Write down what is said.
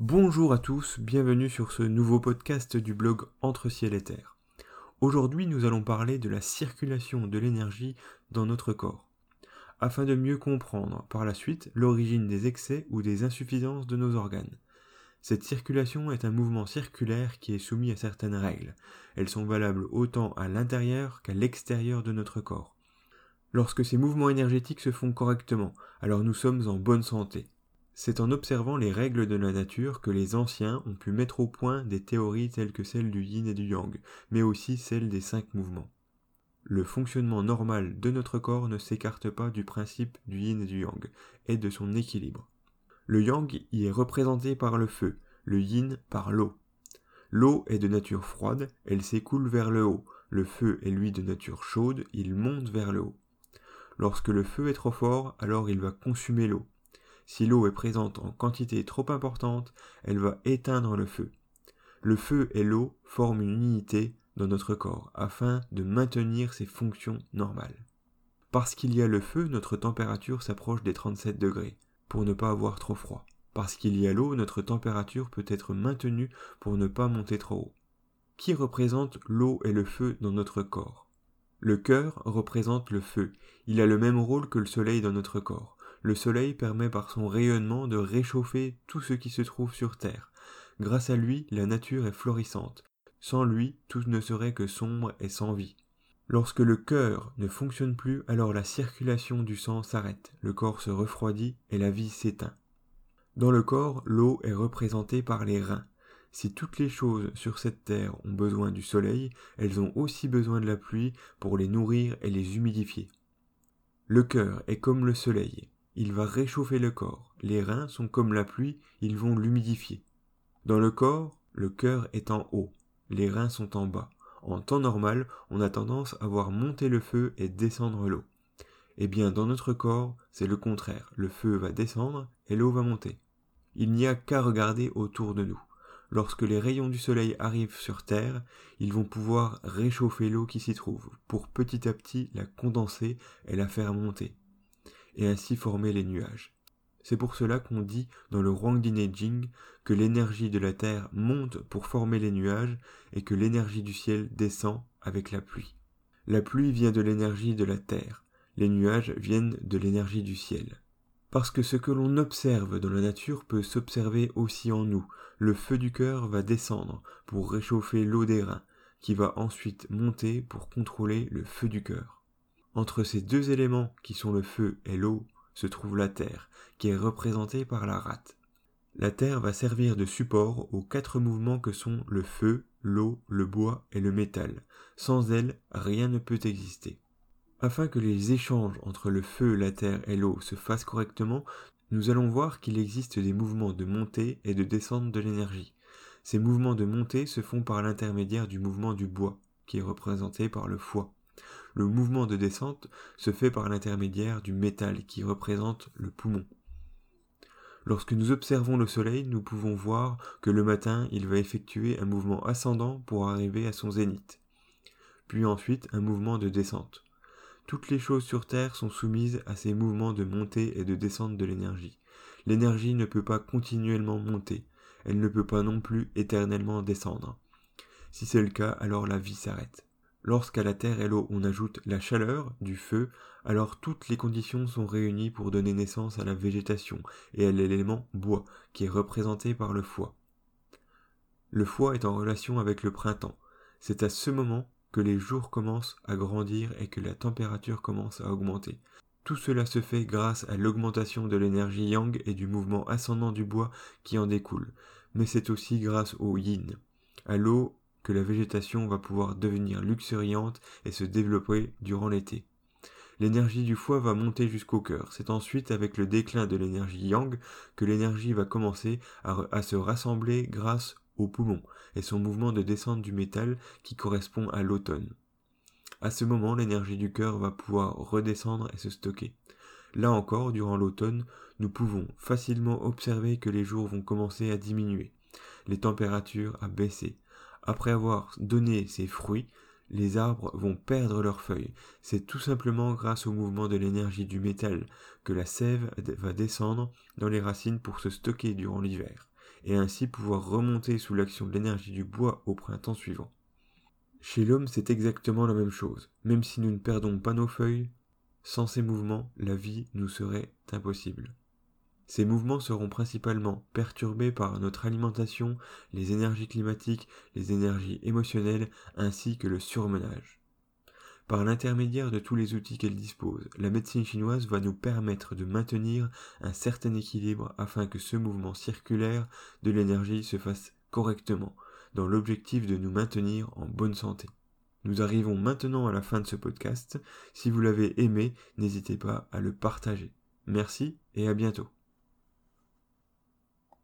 Bonjour à tous, bienvenue sur ce nouveau podcast du blog Entre ciel et terre. Aujourd'hui nous allons parler de la circulation de l'énergie dans notre corps, afin de mieux comprendre par la suite l'origine des excès ou des insuffisances de nos organes. Cette circulation est un mouvement circulaire qui est soumis à certaines règles. Elles sont valables autant à l'intérieur qu'à l'extérieur de notre corps. Lorsque ces mouvements énergétiques se font correctement, alors nous sommes en bonne santé. C'est en observant les règles de la nature que les anciens ont pu mettre au point des théories telles que celles du yin et du yang, mais aussi celles des cinq mouvements. Le fonctionnement normal de notre corps ne s'écarte pas du principe du yin et du yang, et de son équilibre. Le yang y est représenté par le feu, le yin par l'eau. L'eau est de nature froide, elle s'écoule vers le haut. Le feu est lui de nature chaude, il monte vers le haut. Lorsque le feu est trop fort, alors il va consumer l'eau. Si l'eau est présente en quantité trop importante, elle va éteindre le feu. Le feu et l'eau forment une unité dans notre corps afin de maintenir ses fonctions normales. Parce qu'il y a le feu, notre température s'approche des 37 degrés, pour ne pas avoir trop froid. Parce qu'il y a l'eau, notre température peut être maintenue pour ne pas monter trop haut. Qui représente l'eau et le feu dans notre corps? Le cœur représente le feu. Il a le même rôle que le soleil dans notre corps. Le soleil permet par son rayonnement de réchauffer tout ce qui se trouve sur Terre. Grâce à lui, la nature est florissante. Sans lui, tout ne serait que sombre et sans vie. Lorsque le cœur ne fonctionne plus, alors la circulation du sang s'arrête, le corps se refroidit et la vie s'éteint. Dans le corps, l'eau est représentée par les reins. Si toutes les choses sur cette terre ont besoin du soleil, elles ont aussi besoin de la pluie pour les nourrir et les humidifier. Le cœur est comme le soleil il va réchauffer le corps. Les reins sont comme la pluie, ils vont l'humidifier. Dans le corps, le cœur est en haut, les reins sont en bas. En temps normal, on a tendance à voir monter le feu et descendre l'eau. Eh bien, dans notre corps, c'est le contraire. Le feu va descendre et l'eau va monter. Il n'y a qu'à regarder autour de nous. Lorsque les rayons du soleil arrivent sur Terre, ils vont pouvoir réchauffer l'eau qui s'y trouve, pour petit à petit la condenser et la faire monter et ainsi former les nuages. C'est pour cela qu'on dit dans le Huangdi Jing que l'énergie de la terre monte pour former les nuages et que l'énergie du ciel descend avec la pluie. La pluie vient de l'énergie de la terre, les nuages viennent de l'énergie du ciel. Parce que ce que l'on observe dans la nature peut s'observer aussi en nous. Le feu du cœur va descendre pour réchauffer l'eau des reins, qui va ensuite monter pour contrôler le feu du cœur. Entre ces deux éléments qui sont le feu et l'eau se trouve la terre, qui est représentée par la rate. La terre va servir de support aux quatre mouvements que sont le feu, l'eau, le bois et le métal. Sans elle, rien ne peut exister. Afin que les échanges entre le feu, la terre et l'eau se fassent correctement, nous allons voir qu'il existe des mouvements de montée et de descente de l'énergie. Ces mouvements de montée se font par l'intermédiaire du mouvement du bois, qui est représenté par le foie. Le mouvement de descente se fait par l'intermédiaire du métal qui représente le poumon. Lorsque nous observons le Soleil, nous pouvons voir que le matin, il va effectuer un mouvement ascendant pour arriver à son zénith, puis ensuite un mouvement de descente. Toutes les choses sur Terre sont soumises à ces mouvements de montée et de descente de l'énergie. L'énergie ne peut pas continuellement monter, elle ne peut pas non plus éternellement descendre. Si c'est le cas, alors la vie s'arrête. Lorsqu'à la terre et l'eau on ajoute la chaleur du feu, alors toutes les conditions sont réunies pour donner naissance à la végétation et à l'élément bois qui est représenté par le foie. Le foie est en relation avec le printemps. C'est à ce moment que les jours commencent à grandir et que la température commence à augmenter. Tout cela se fait grâce à l'augmentation de l'énergie yang et du mouvement ascendant du bois qui en découle, mais c'est aussi grâce au yin, à l'eau que la végétation va pouvoir devenir luxuriante et se développer durant l'été. L'énergie du foie va monter jusqu'au cœur. C'est ensuite avec le déclin de l'énergie yang que l'énergie va commencer à, se rassembler grâce au poumon et son mouvement de descente du métal qui correspond à l'automne. À ce moment, l'énergie du cœur va pouvoir redescendre et se stocker. Là encore, durant l'automne, nous pouvons facilement observer que les jours vont commencer à diminuer, les températures à baisser, après avoir donné ses fruits, les arbres vont perdre leurs feuilles. C'est tout simplement grâce au mouvement de l'énergie du métal que la sève va descendre dans les racines pour se stocker durant l'hiver. et ainsi pouvoir remonter sous l'action de l'énergie du bois au printemps suivant. Chez l'homme, c'est exactement la même chose. Même si nous ne perdons pas nos feuilles, sans ces mouvements, la vie nous serait impossible. Ces mouvements seront principalement perturbés par notre alimentation, les énergies climatiques, les énergies émotionnelles, ainsi que le surmenage. Par l'intermédiaire de tous les outils qu'elle dispose, la médecine chinoise va nous permettre de maintenir un certain équilibre afin que ce mouvement circulaire de l'énergie se fasse correctement, dans l'objectif de nous maintenir en bonne santé. Nous arrivons maintenant à la fin de ce podcast. Si vous l'avez aimé, n'hésitez pas à le partager. Merci et à bientôt.